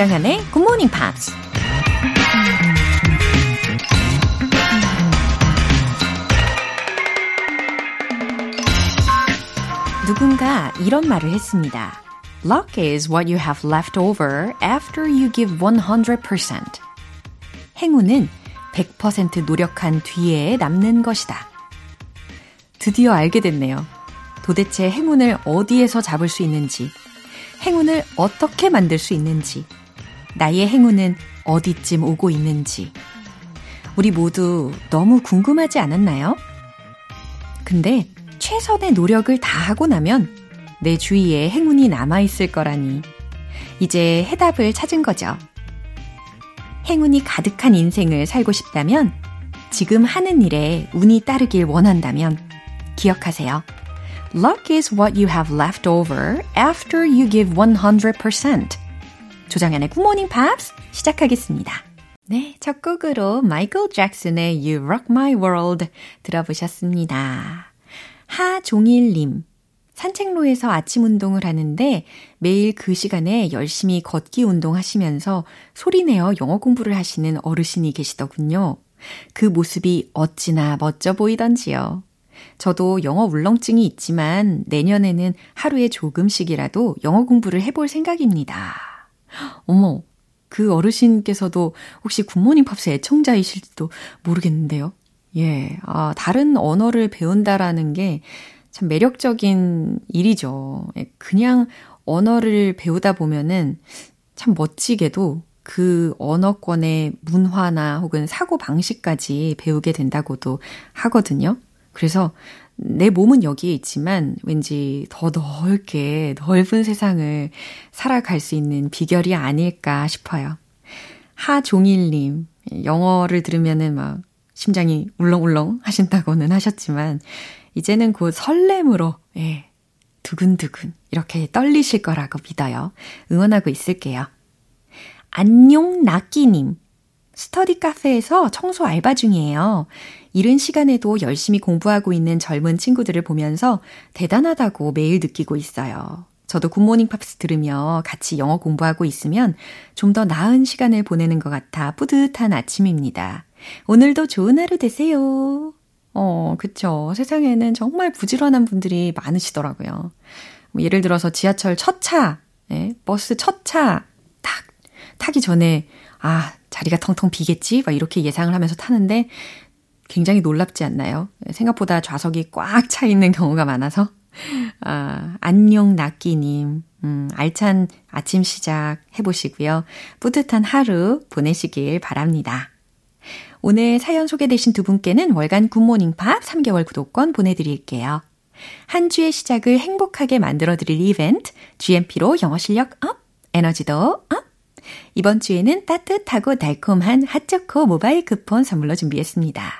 조장현의 Good Morning Pops. 누군가 이런 말을 했습니다. Luck is what you have left over after you give 100%. 행운은 100% 노력한 뒤에 남는 것이다. 드디어 알게 됐네요. 도대체 행운을 어디에서 잡을 수 있는지, 행운을 어떻게 만들 수 있는지, 나의 행운은 어디쯤 오고 있는지, 우리 모두 너무 궁금하지 않았나요? 근데 최선의 노력을 다하고 나면 내 주위에 행운이 남아있을 거라니, 이제 해답을 찾은 거죠. 행운이 가득한 인생을 살고 싶다면, 지금 하는 일에 운이 따르길 원한다면, 기억하세요. Luck is what you have left over after you give 100%. 조장현의 Good Morning Pops 시작하겠습니다. 네, 첫 곡으로 마이클 잭슨의 You Rock My World 들어보셨습니다. 하종일님. 산책로에서 아침 운동을 하는데 매일 그 시간에 열심히 걷기 운동하시면서 소리내어 영어 공부를 하시는 어르신이 계시더군요. 그 모습이 어찌나 멋져 보이던지요. 저도 영어 울렁증이 있지만 내년에는 하루에 조금씩이라도 영어 공부를 해볼 생각입니다. 어머, 그 어르신께서도 혹시 굿모닝 팝스 애청자이실지도 모르겠는데요. 예, 아, 다른 언어를 배운다라는 게 참 매력적인 일이죠. 예, 그냥 언어를 배우다 보면은 참 멋지게도 그 언어권의 문화나 혹은 사고 방식까지 배우게 된다고도 하거든요. 그래서 내 몸은 여기에 있지만 왠지 더 넓게 넓은 세상을 살아갈 수 있는 비결이 아닐까 싶어요. 하종일님, 영어를 들으면은 막 심장이 울렁울렁 하신다고는 하셨지만, 이제는 곧 설렘으로, 예, 두근두근 이렇게 떨리실 거라고 믿어요. 응원하고 있을게요. 안녕, 나끼님. 스터디 카페에서 청소 알바 중이에요. 이른 시간에도 열심히 공부하고 있는 젊은 친구들을 보면서 대단하다고 매일 느끼고 있어요. 저도 굿모닝 팝스 들으며 같이 영어 공부하고 있으면 좀 더 나은 시간을 보내는 것 같아 뿌듯한 아침입니다. 오늘도 좋은 하루 되세요. 어, 그쵸. 세상에는 정말 부지런한 분들이 많으시더라고요. 뭐 예를 들어서 지하철 첫 차, 네, 버스 첫 차, 딱, 타기 전에, 아, 자리가 텅텅 비겠지? 막 이렇게 예상을 하면서 타는데 굉장히 놀랍지 않나요? 생각보다 좌석이 꽉 차 있는 경우가 많아서. 아, 안녕, 낙기님. 음, 알찬 아침 시작 해보시고요. 뿌듯한 하루 보내시길 바랍니다. 오늘 사연 소개되신 두 분께는 월간 굿모닝 팝 3개월 구독권 보내드릴게요. 한 주의 시작을 행복하게 만들어드릴 이벤트, GMP로 영어 실력 up, 에너지도 up! 이번 주에는 따뜻하고 달콤한 핫초코 모바일 쿠폰 선물로 준비했습니다.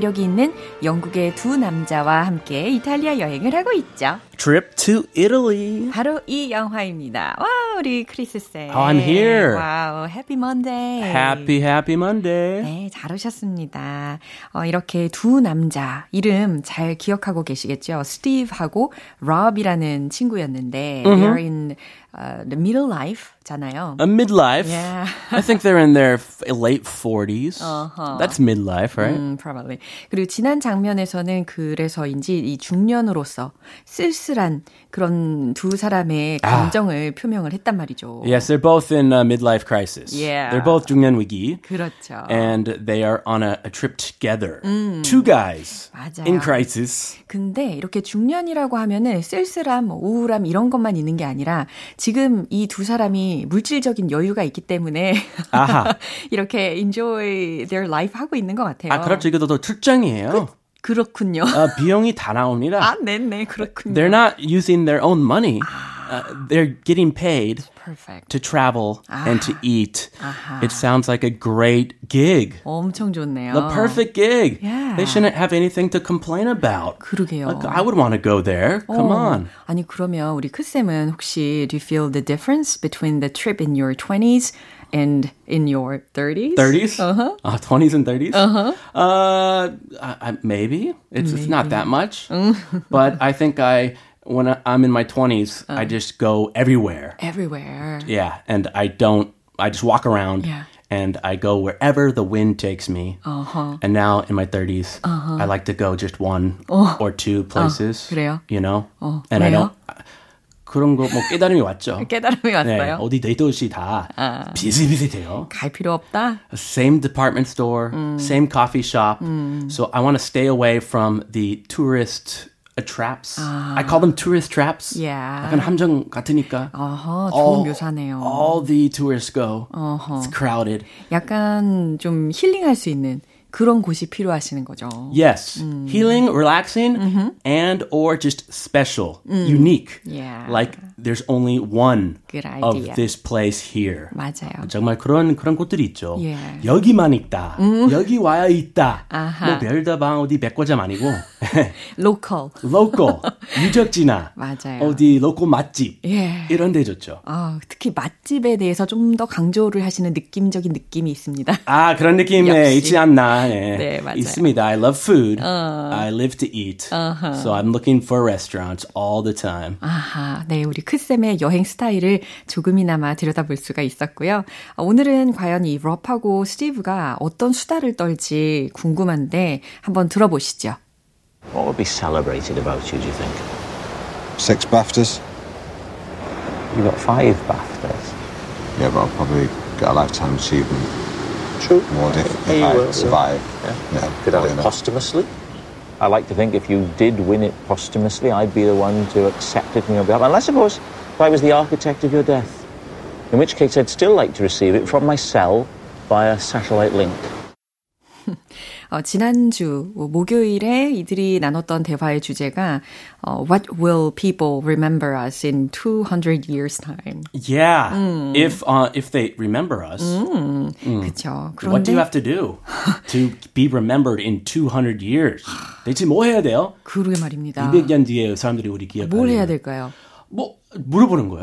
매력이 있는 영국의 두 남자와 함께 이탈리아 여행을 하고 있죠. Trip to Italy. 바로 이 영화입니다. 와, 우리 크리스 쌤. I'm here. Wow, Happy Monday. Happy Happy Monday. 네, 잘 오셨습니다. 어, 이렇게 두 남자 이름 잘 기억하고 계시겠죠? 스티브하고 롭이라는 친구였는데 mm-hmm. they're in uh, the middle life. 잖아요. A midlife. Yeah. I think they're in their late 40s. Uh-huh. That's midlife, right? 음, probably. 그리고 지난 장면에서는 그래서인지 이 중년으로서 쓸쓸한 그런 두 사람의 감정을 표명을 했단 말이죠. Yes, they're both in a midlife crisis. Yeah. They're both 중년 위기. 그렇죠. And they are on a, a trip together. Two guys 맞아요. in crisis. 근데 이렇게 중년이라고 하면은 쓸쓸함, 뭐 우울함 이런 것만 있는 게 아니라 지금 이 두 사람이 물질적인 여유가 있기 때문에. 이렇게 enjoy their life 하고 있는 것 같아요. 아, 그렇죠. 이것도 더 출장이에요. 그렇군요. 아, 비용이 다 나옵니다. 아, 네네, 그렇군요. They're not using their own money. Uh, they're getting paid Perfect. to travel and to eat. 아하. It sounds like a great gig. 엄청 좋네요. The perfect gig. Yeah. They shouldn't have anything to complain about. 그러게요. Like, I would want to go there. Come 어, on. 아니 그러면 우리 크쌤은 혹시 do you feel the difference between the trip in your 20s and in your 30s? 30s? Uh-huh. Uh, 20s and 30s? Uh-huh. Uh, I, I, maybe. It's, it's not that much. but I think I, when I, I'm in my 20s, I just go everywhere. Everywhere. Yeah. And I don't, I just walk around. Yeah. And I go wherever the wind takes me. Uh-huh. And now in my 30s, I like to go just one or two places. 그래요? You know? 어, and I 왜요? don't. 그런 거 뭐 깨달음이 왔죠. 깨달음이 네, 왔어요. 어디 네 도시 다 비슷비슷해요. 갈 필요 없다. Same department store, same coffee shop. So I want to stay away from the tourist uh, traps. I call them tourist traps. Yeah. 약간 함정 같으니까. 어허, 좋은 all, 묘사네요. all the tourists go. It's crowded. 약간 좀 힐링할 수 있는 그런 곳이 필요하시는 거죠. Yes, healing, relaxing, and or just special, unique. Yeah. Like there's only one of this place here. 맞아요. 정말 그런 그런 곳들이 있죠. 예. 여기만 있다. 여기 와야 있다. 아하. 뭐 별다방 어디 백화점 아니고 local. local 유적지나 맞아요. 어디 local 맛집 예. 이런 데 좋죠. 아, 특히 맛집에 대해서 좀 더 강조를 하시는 느낌적인 느낌이 있습니다. 아 그런 느낌에. 있지 않나 네. 네, 맞아요. 있습니다. I love food. I live to eat. So I'm looking for restaurants all the time. 아하, 네, 우리 크쌤의 여행 스타일을 조금이나마 들여다볼 수가 있었고요. 어, 오늘은 과연 이 럽하고 스티브가 어떤 수다를 떨지 궁금한데 한번 들어보시죠. What would be celebrated about you, do you think? Six BAFTAs. You got five BAFTAs. Yeah, but I'll probably get a lifetime achievement True. award if, if Yeah, you I will, survive. Yeah. Yeah, Could have it posthumously. I like to think if you did win it posthumously, I'd be the one to accept it on your behalf. Unless, of course, if I was the architect of your death. In which case, I'd still like to receive it from my cell via satellite link. 어, 지난주 뭐 목요일에 이들이 나눴던 대화의 주제가 어, What will people remember us in 200 years time? Yeah, if uh, if they remember us, 그렇죠. what do 그런데 you have to do to be remembered in 200 years? 대체 뭐 해야 돼요? 그러게 말입니다. 200년 뒤에 사람들이 우리 기억하는 뭘 해야 될까요? 뭐 물어보는 거야.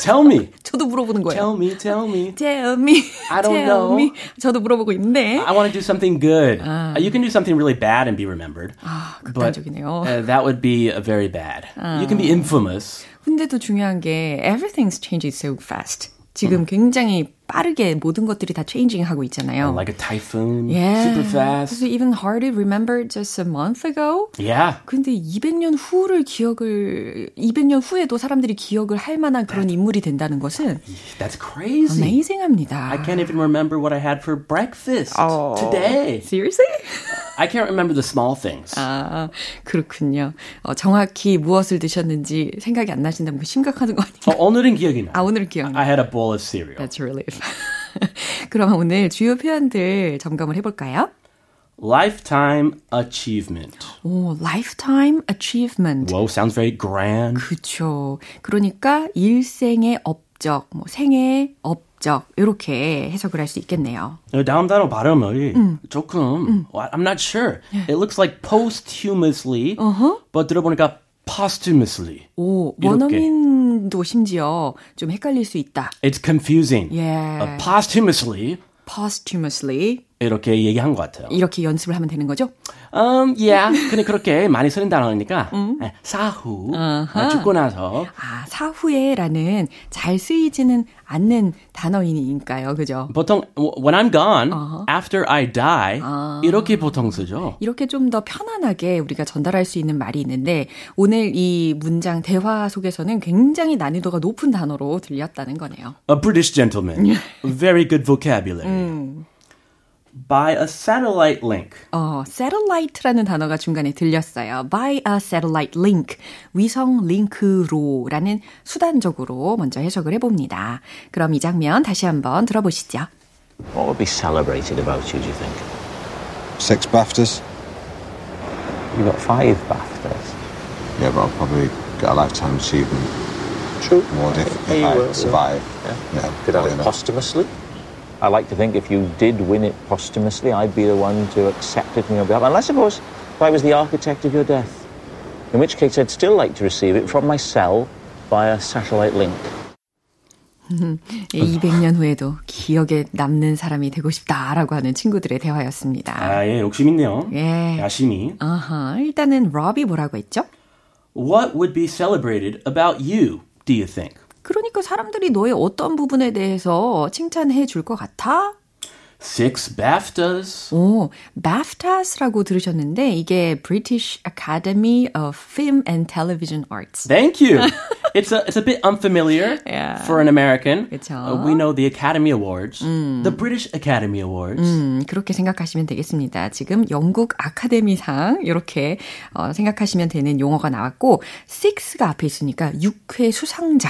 tell me, 저도 물어보는 거예요. tell me, tell me. Tell me. I don't tell know. me. 저도 물어보고 있는데. I want to do something good. Uh, you can do something really bad and be remembered. 아, But 극단적이네요. uh, that would be uh, very bad. You can be infamous. 근데도 중요한 게 everything's changing so fast. 지금 굉장히 빠르게 모든 것들이 다 changing 하고 있잖아요. Like a typhoon, yeah. super fast. 그래서 even hardly remembered just a month ago. Yeah. 근데 200년 후를 기억을 200년 후에도 사람들이 기억을 할 만한 그런 인물이 된다는 것은 That's crazy. amazing합니다. I can't even remember what I had for breakfast Oh. today. Seriously? I can't remember the small things. 아, 그렇군요. 어, 정확히 무엇을 드셨는지 생각이 안 나신다면 심각한 거 아닌가? 어, 오늘은 기억이 나. 아, 오늘 기억나. I had a bowl of cereal. That's relief. 그럼 오늘 주요 표현들 점검을 해볼까요? Lifetime achievement. 오, lifetime achievement. Whoa, sounds very grand. 그쵸. 그러니까 일생의 업적, 뭐 생애의 업적 이렇게 해석을 할 수 있겠네요. 어, 다음 단어 발음이 조금 well, I'm not sure. It looks like posthumously, but 들어보니까 posthumously. 오. 원어민도 심지어 좀 헷갈릴 수 있다. It's confusing. Yeah. Uh, posthumously posthumously 이렇게 얘기한 것 같아요. 이렇게 연습을 하면 되는 거죠? Um, yeah. 근데 그렇게 많이 쓰는 단어니까 네, 사후 아, 죽고 나서 아, 사후에라는 잘 쓰이지는 않는 단어이니까요. 그죠? 보통 when I'm gone, after I die 이렇게 보통 쓰죠. 이렇게 좀 더 편안하게 우리가 전달할 수 있는 말이 있는데 오늘 이 문장 대화 속에서는 굉장히 난이도가 높은 단어로 들렸다는 거네요. A British gentleman. Very good vocabulary. By a satellite link. 어, satellite라는 단어가 중간에 들렸어요. by a satellite link. 위성 링크로라는 수단적으로 먼저 해석을 해 봅니다. 그럼 이 장면 다시 한번 들어보시죠. What would be celebrated about you, do you think? Six BAFTAs. You got five BAFTAs. Yeah, but I'll probably get a lifetime achievement True. award if, if I will, survive. Yeah. Yeah, Could not. posthumously. I like to think if you did win it posthumously, I'd be the one to accept it on your behalf. Unless, of course, if I was the architect of your death. In which case, I'd still like to receive it from my cell via satellite link. 200년 후에도 기억에 남는 사람이 되고 싶다라고 하는 친구들의 대화였습니다. 아, 예, 욕심 있네요. 예. 야심이. 아하, 일단은 로비 뭐라고 했죠? What would be celebrated about you, do you think? 그러니까 사람들이 너의 어떤 부분에 대해서 칭찬해 줄 것 같아? Six BAFTAs. 오, BAFTAs라고 들으셨는데 이게 British Academy of Film and Television Arts. Thank you. it's a it's a bit unfamiliar Yeah. for an American. Uh, we know the Academy Awards, the British Academy Awards. 음, 그렇게 생각하시면 되겠습니다. 지금 영국 아카데미상 이렇게 어, 생각하시면 되는 용어가 나왔고 six가 앞에 있으니까 6회 수상자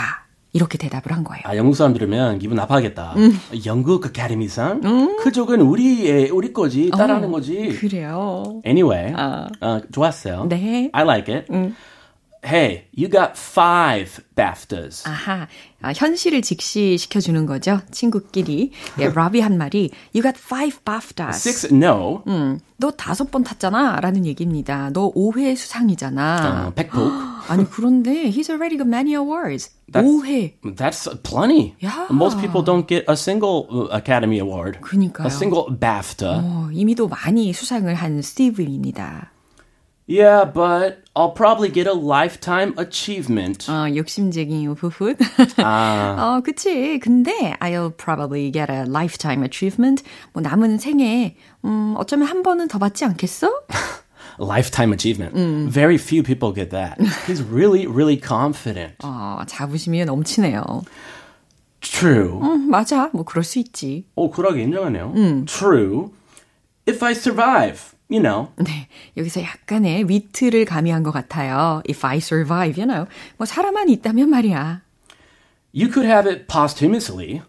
이렇게 대답을 한 거예요. 아, 영국 사람 들으면 기분 나빠하겠다. 음. 영국 아카데미상? 그쪽은 우리의, 우리 거지, 따라하는 거지. 그래요. Anyway, 어, 좋았어요. 네. I like it. Hey, you got five BAFTAs. 아하, 아, 현실을 직시시켜주는 거죠. 친구끼리. 예, 러비 한 말이 You got five BAFTAs. Six, no. 음, 너 다섯 번 탔잖아. 라는 얘기입니다. 너 5회 수상이잖아. 어, 백폭. 아니, 그런데 he's already got many awards. That's- 5회. That's plenty. Yeah. Most people don't get a single uh, Academy Award. 그니까요. A single BAFTA. 어, 이미도 많이 수상을 한 스티브입니다. Yeah, but I'll probably get a lifetime achievement. 어, 욕심쟁이 후훗. 아. 어, 그치. 근데 I'll probably get a lifetime achievement. 뭐 남은 생에 음, 어쩌면 한 번은 더 받지 않겠어? Lifetime achievement. Very few people get that. He's really, really confident. 어, 자부심이 넘치네요. True. 음, 맞아. 뭐 그럴 수 있지. 오, 쿨하게 인정하네요. True. If I survive, you know. 네, 여기서 약간의 위트를 가미한 것 같아요. If I survive, you know. 뭐 사람만 있다면 말이야. You could have it posthumously.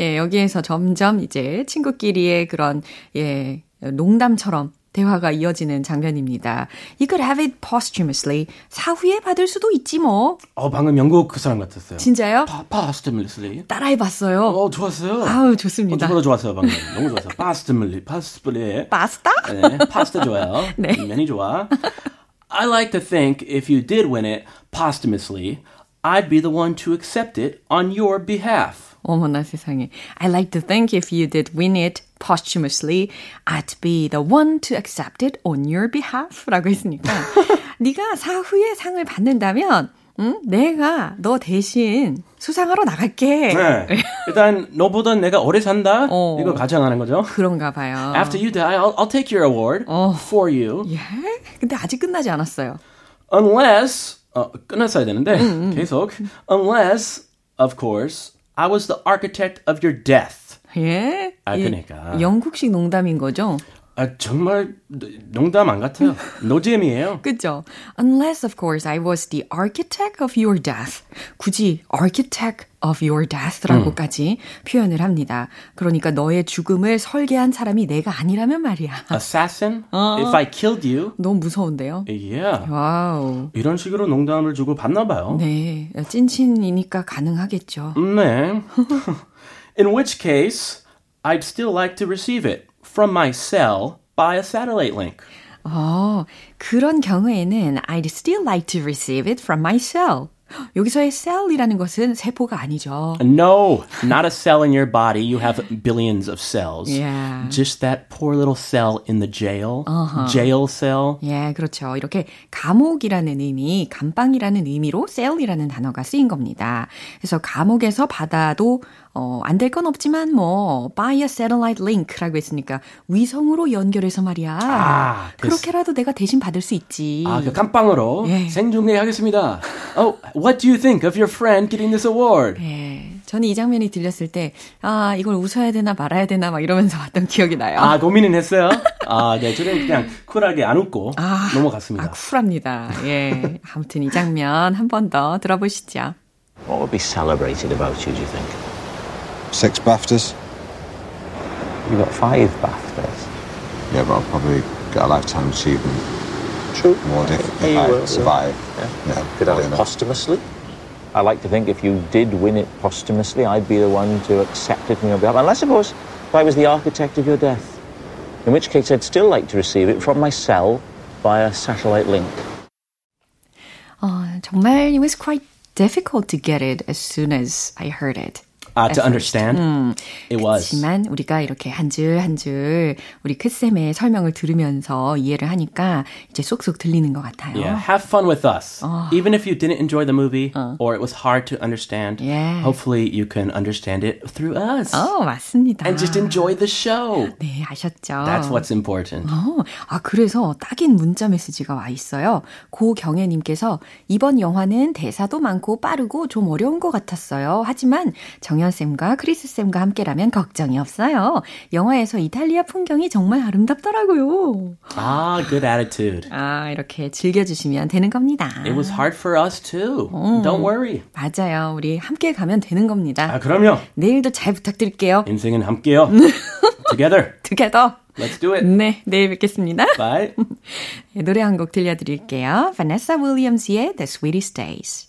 예, 여기에서 점점 이제 친구끼리의 그런 예, 농담처럼 대화가 이어지는 장면입니다. You could have it posthumously. 사후에 받을 수도 있지 뭐. 어, 방금 영국 그 사람 같았어요. 진짜요? Posthumously. 따라해봤어요. 어, 좋았어요. 아우, 어, 좋습니다. 저보다 좋았어요, 방금. 너무 좋았어요. posthumously. posthumously. 파스타? 네, 파스타 좋아요. 네. 면이 좋아. I like to think if you did win it posthumously, I'd be the one to accept it on your behalf. 어머나 세상에. I like to think if you did win it posthumously, I'd be the one to accept it on your behalf. 라고 했으니까, 네가 사후에 상을 받는다면, 응? 내가 너 대신 수상하러 나갈게. 네. 일단 너보다 내가 오래 산다. 어. 이거 가정하는 거죠. 그런가 봐요. After you die, I'll, I'll take your award for you. 예? 근데 아직 끝나지 않았어요. Unless 어, 끝났어야 되는데 계속 unless of course I was the architect of your death. 예? 아, 이 그러니까. 영국식 농담인 거죠? 아 정말 농담 안 같아요. 노잼이에요. 그죠? Unless, of course, I was the architect of your death. 굳이 architect of your death라고까지 표현을 합니다. 그러니까 너의 죽음을 설계한 사람이 내가 아니라면 말이야. Assassin? If I killed you? 너무 무서운데요? Yeah. Wow. 이런 식으로 농담을 주고 받나 봐요. 네, 찐친이니까 가능하겠죠. 네. In which case, I'd still like to receive it from my cell by a satellite link. 어, 그런 경우에는 I'd still like to receive it from my cell. 여기서의 cell이라는 것은 세포가 아니죠. No, not a cell in your body. You have billions of cells. Yeah. Just that poor little cell in the jail. Uh-huh. Jail cell. 예, 그렇죠. 이렇게 감옥이라는 의미, 감방이라는 의미로 cell이라는 단어가 쓰인 겁니다. 그래서 감옥에서 받아도 어, 안 될 건 없지만 뭐 by a satellite link라고 했으니까 위성으로 연결해서 말이야. 아, 그렇게라도 내가 대신 받을 수 있지. 아, 그 깜빵으로 예. 생중계하겠습니다. Oh, what do you think of your friend getting this award? 예. 저는 이 장면이 들렸을 때, 아, 이걸 웃어야 되나 말아야 되나 막 이러면서 왔던 기억이 나요. 아, 고민은 했어요? 아, 네. 저는 그냥 쿨하게 안 웃고 아, 넘어갔습니다. 아, 쿨합니다. 예. 아무튼 이 장면 한 번 더 들어보시죠. What would be celebrated about you, do you think? Six BAFTAs. You got five BAFTAs. Yeah, but I'll probably get a lifetime achievement. True. Award if, if I survive. Yeah. yeah I posthumously? I like to think if you did win it posthumously, I'd be the one to accept it in your behalf. Unless, of course, if I was the architect of your death. In which case, I'd still like to receive it from my cell via satellite link. Uh, 정말, it was quite difficult to get it as soon as I heard it. Uh, to understand. 음, It was. 그렇지만 우리가 이렇게 한 줄 한 줄 우리 크쌤의 설명을 들으면서 이해를 하니까 이제 쏙쏙 들리는 것 같아요. Yeah, have fun with us. 어. Even if you didn't enjoy the movie 어. or it was hard to understand, yeah. hopefully you can understand it through us. 어, 맞습니다. And just enjoy the show. 네, 아셨죠? That's what's important. 어, 아, 그래서 딱인 문자 메시지가 와 있어요. 고경혜 님께서 이번 영화는 대사도 많고 빠르고 좀 어려운 것 같았어요. 하지만 정연 쌤과 크리스 쌤과 함께라면 걱정이 없어요. 영화에서 이탈리아 풍경이 정말 아름답더라고요. 아, good attitude. 아, 이렇게 즐겨주시면 되는 겁니다. It was hard for us too. 음, Don't worry. 맞아요. 우리 함께 가면 되는 겁니다. 아, 그럼요. 내일도 잘 부탁드릴게요. 인생은 함께요. Together. Together. Let's do it. 네, 내일 뵙겠습니다. Bye. 노래 한 곡 들려드릴게요. Vanessa Williams의 The Sweetest Days.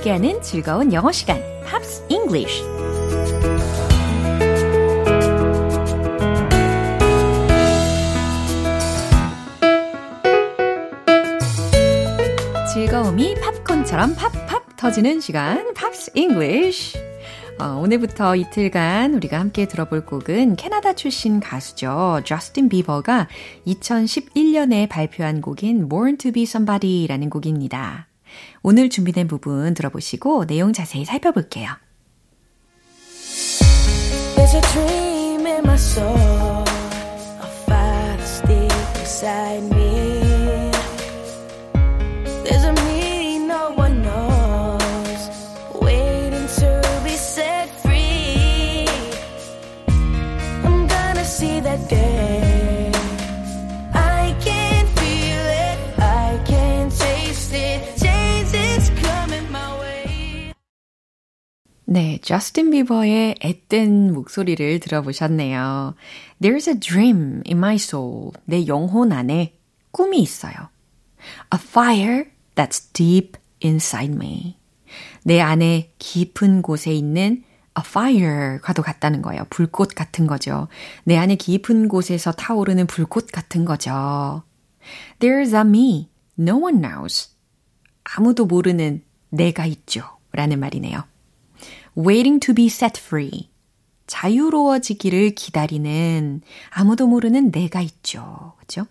함께하는 즐거운 영어 시간, Pops English. 즐거움이 팝콘처럼 팝팝 터지는 시간, Pops English. 어, 오늘부터 이틀간 우리가 함께 들어볼 곡은 캐나다 출신 가수죠. 저스틴 비버가 2011년에 발표한 곡인 Born to be Somebody라는 곡입니다. 오늘 준비된 부분 들어보시고 내용 자세히 살펴볼게요. There's a dream in my soul, a fire stick beside me. 저스틴 비버의 앳된 목소리를 들어보셨네요. There's a dream in my soul. 내 영혼 안에 꿈이 있어요. A fire that's deep inside me. 내 안에 깊은 곳에 있는 a fire과도 같다는 거예요. 불꽃 같은 거죠. 내 안에 깊은 곳에서 타오르는 불꽃 같은 거죠. There's a me. No one knows. 아무도 모르는 내가 있죠. 라는 말이네요. Waiting to be set free. 자유로워지기를 기다리는 아무도 모르는 내가 있죠. 그죠?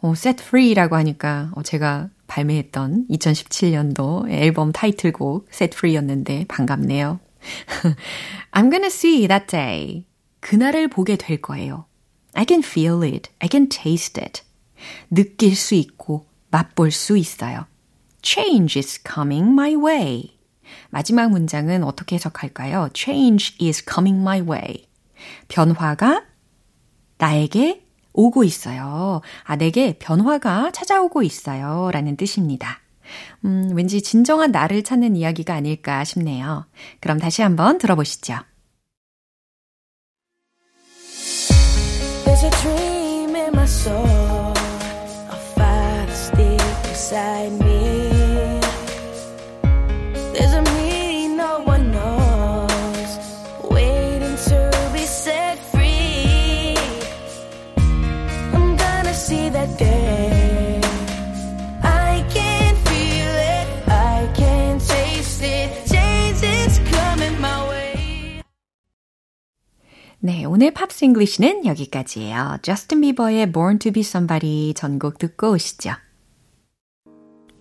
어, set free라고 하니까 어, 제가 발매했던 2017년도 앨범 타이틀곡 set free였는데 반갑네요. I'm gonna see that day. 그날을 보게 될 거예요. I can feel it. I can taste it. 느낄 수 있고 맛볼 수 있어요. Change is coming my way. 마지막 문장은 어떻게 해석할까요? Change is coming my way. 변화가 나에게 오고 있어요. 아, 내게 변화가 찾아오고 있어요. 라는 뜻입니다. 음, 왠지 진정한 나를 찾는 이야기가 아닐까 싶네요. 그럼 다시 한번 들어보시죠. There's a dream in my soul. A fire that's deep inside me. 오늘 Pops English는 여기까지예요. 저스틴 비버의 Born to be Somebody 전곡 듣고 오시죠.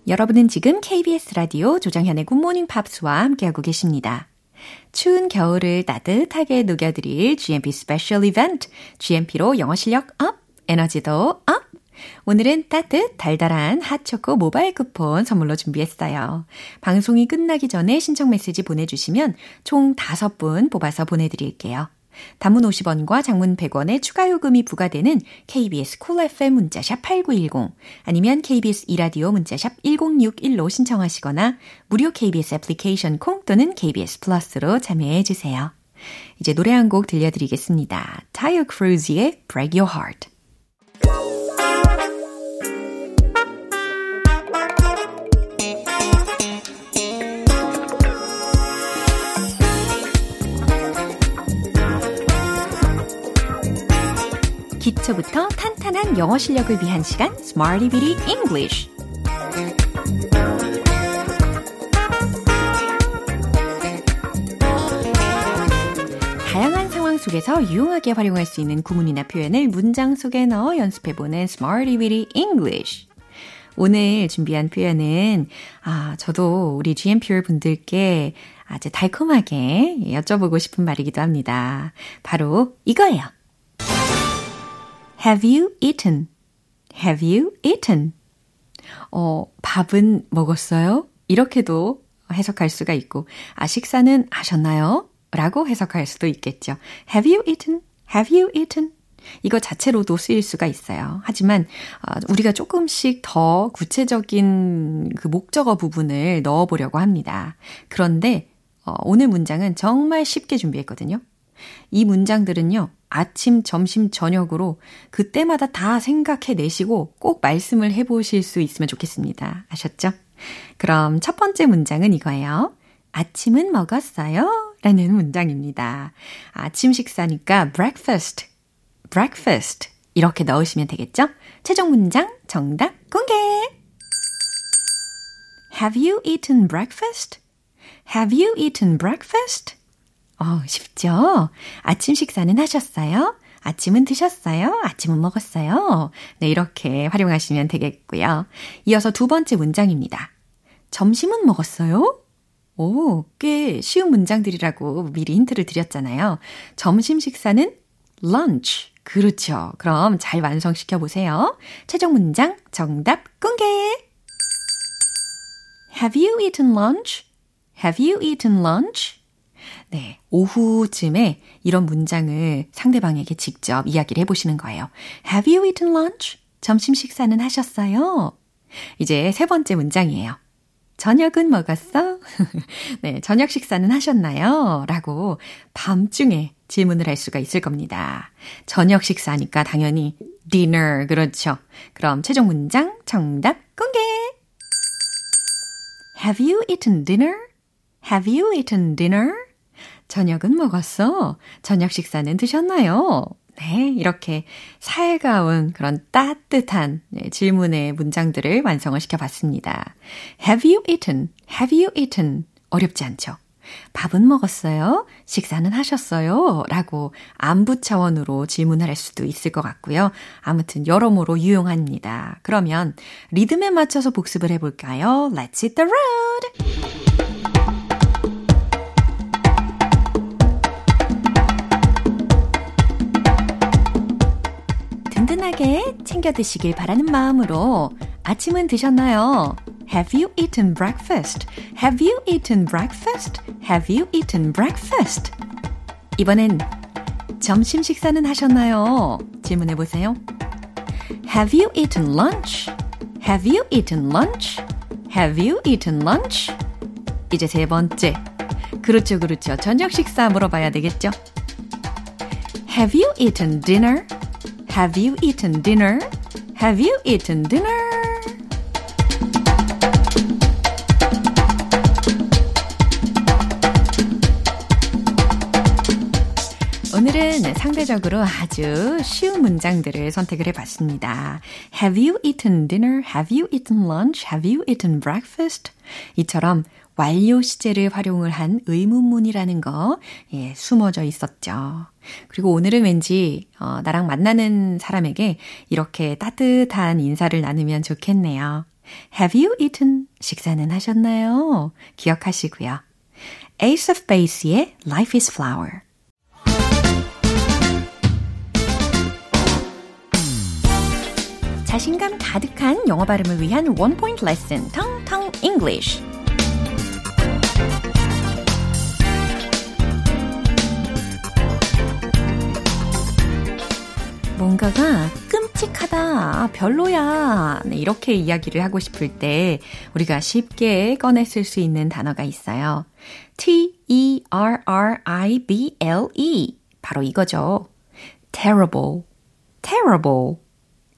여러분은 지금 KBS 라디오 조정현의 굿모닝 팝스와 함께하고 계십니다. 추운 겨울을 따뜻하게 녹여드릴 GMP special 이벤트, GMP로 영어 실력 up, 에너지도 up! 오늘은 따뜻 달달한 핫초코 모바일 쿠폰 선물로 준비했어요. 방송이 끝나기 전에 신청 메시지 보내주시면 총 5분 뽑아서 보내드릴게요. 단문 50원과 장문 100원의 추가 요금이 부과되는 KBS 콜 cool FM 문자샵 8910 아니면 KBS 이라디오 문자샵 1061로 신청하시거나 무료 KBS 애플리케이션 콩 또는 KBS 플러스로 참여해 주세요. 이제 노래 한 곡 들려드리겠습니다. 타이어 크루즈의 Break Your Heart 기초부터 탄탄한 영어 실력을 위한 시간 Smarty Bitty English 다양한 상황 속에서 유용하게 활용할 수 있는 구문이나 표현을 문장 속에 넣어 연습해보는 Smarty Bitty English 오늘 준비한 표현은 아, 저도 우리 GMPR 분들께 아주 달콤하게 여쭤보고 싶은 말이기도 합니다. 바로 이거예요. Have you eaten? Have you eaten? 어, 밥은 먹었어요? 이렇게도 해석할 수가 있고, 아, 식사는 하셨나요? 라고 해석할 수도 있겠죠. Have you eaten? Have you eaten? 이거 자체로도 쓰일 수가 있어요. 하지만 어, 우리가 조금씩 더 구체적인 그 목적어 부분을 넣어보려고 합니다. 그런데 어, 오늘 문장은 정말 쉽게 준비했거든요. 이 문장들은요, 아침, 점심, 저녁으로 그때마다 다 생각해 내시고 꼭 말씀을 해 보실 수 있으면 좋겠습니다. 아셨죠? 그럼 첫 번째 문장은 이거예요. 아침은 먹었어요? 라는 문장입니다. 아침 식사니까 breakfast, breakfast 이렇게 넣으시면 되겠죠? 최종 문장 정답 공개! Have you eaten breakfast? Have you eaten breakfast? 어, 쉽죠? 아침 식사는 하셨어요? 아침은 드셨어요? 아침은 먹었어요? 네, 이렇게 활용하시면 되겠고요. 이어서 두 번째 문장입니다. 점심은 먹었어요? 오, 꽤 쉬운 문장들이라고 미리 힌트를 드렸잖아요. 점심 식사는 lunch. 그렇죠. 그럼 잘 완성시켜 보세요. 최종 문장 정답 공개! Have you eaten lunch? Have you eaten lunch? 네, 오후쯤에 이런 문장을 상대방에게 직접 이야기를 해보시는 거예요. Have you eaten lunch? 점심 식사는 하셨어요? 이제 세 번째 문장이에요. 저녁은 먹었어? 네, 저녁 식사는 하셨나요? 라고 밤중에 질문을 할 수가 있을 겁니다. 저녁 식사니까 당연히 dinner, 그렇죠. 그럼 최종 문장 정답 공개! Have you eaten dinner? Have you eaten dinner? 저녁은 먹었어? 저녁 식사는 드셨나요? 네, 이렇게 살가운 그런 따뜻한 네, 질문의 문장들을 완성을 시켜봤습니다. Have you eaten? Have you eaten? 어렵지 않죠? 밥은 먹었어요? 식사는 하셨어요? 라고 안부 차원으로 질문을 할 수도 있을 것 같고요. 아무튼 여러모로 유용합니다. 그러면 리듬에 맞춰서 복습을 해볼까요? Let's hit the road! 든든하게 챙겨 드시길 바라는 마음으로 아침은 드셨나요? Have you eaten breakfast? Have you eaten breakfast? Have you eaten breakfast? 이번엔 점심 식사는 하셨나요? 질문해 보세요. Have you eaten lunch? Have you eaten lunch? Have you eaten lunch? 이제 세 번째. 그렇죠, 그렇죠. 저녁 식사 물어봐야 되겠죠? Have you eaten dinner? Have you eaten dinner? Have you eaten dinner? 오늘은 상대적으로 아주 쉬운 문장들을 선택을 해봤습니다. Have you eaten dinner? Have you eaten lunch? Have you eaten breakfast? 이처럼 완료 시제를 활용을 한 의문문이라는 거 예, 숨어져 있었죠. 그리고 오늘은 왠지 어, 나랑 만나는 사람에게 이렇게 따뜻한 인사를 나누면 좋겠네요. Have you eaten? 식사는 하셨나요? 기억하시고요. Ace of Base의 Life is Flower 자신감 가득한 영어 발음을 위한 원 포인트 레슨 텅텅 English. 뭔가가 끔찍하다, 별로야, 네, 이렇게 이야기를 하고 싶을 때 우리가 쉽게 꺼냈을 수 있는 단어가 있어요. T-E-R-R-I-B-L-E. 바로 이거죠. terrible, terrible.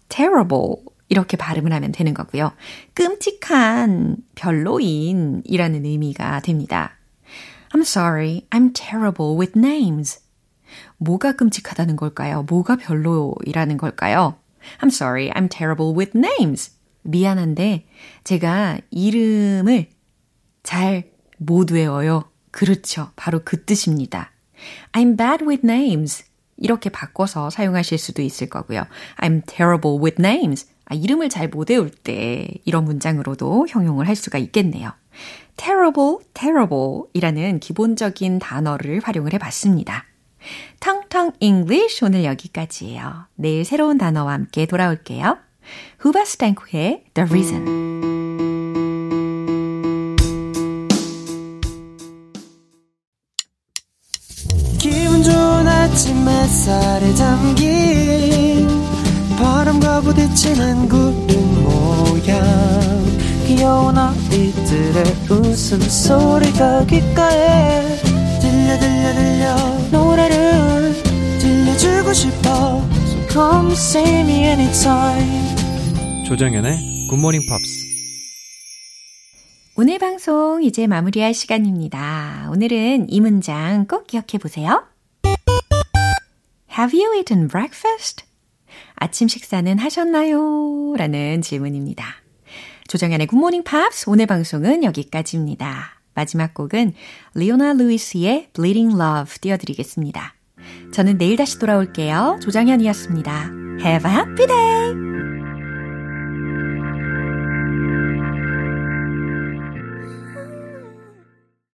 terrible 이렇게 발음을 하면 되는 거고요. 끔찍한, 별로인 이라는 의미가 됩니다. I'm sorry, I'm terrible with names. 뭐가 끔찍하다는 걸까요? 뭐가 별로이라는 걸까요? I'm sorry, I'm terrible with names. 미안한데 제가 이름을 잘 못 외워요. 그렇죠. 바로 그 뜻입니다. I'm bad with names. 이렇게 바꿔서 사용하실 수도 있을 거고요. I'm terrible with names. 아, 이름을 잘 못 외울 때 이런 문장으로도 형용을 할 수가 있겠네요. terrible, terrible 이라는 기본적인 단어를 활용을 해 봤습니다. 텅텅 English 오늘 여기까지예요. 내일 새로운 단어와 함께 돌아올게요. 후바 스탱크의 The Reason 아침 햇살에 담긴 바람과 부딪히는 구름 모양 귀여운 아이들의 웃음소리가 귓가에 들려 들려 들려 노래를 들려주고 싶어 So come see me anytime 조정현의 굿모닝 팝스 오늘 방송 이제 마무리할 시간입니다. 오늘은 이 문장 꼭 기억해 보세요. Have you eaten breakfast? 아침 식사는 하셨나요? 라는 질문입니다. 조정현의 굿모닝 팝스 오늘 방송은 여기까지입니다. 마지막 곡은 리오나 루이스의 Bleeding Love 띄워드리겠습니다. 저는 내일 다시 돌아올게요. 조정현이었습니다. Have a happy day!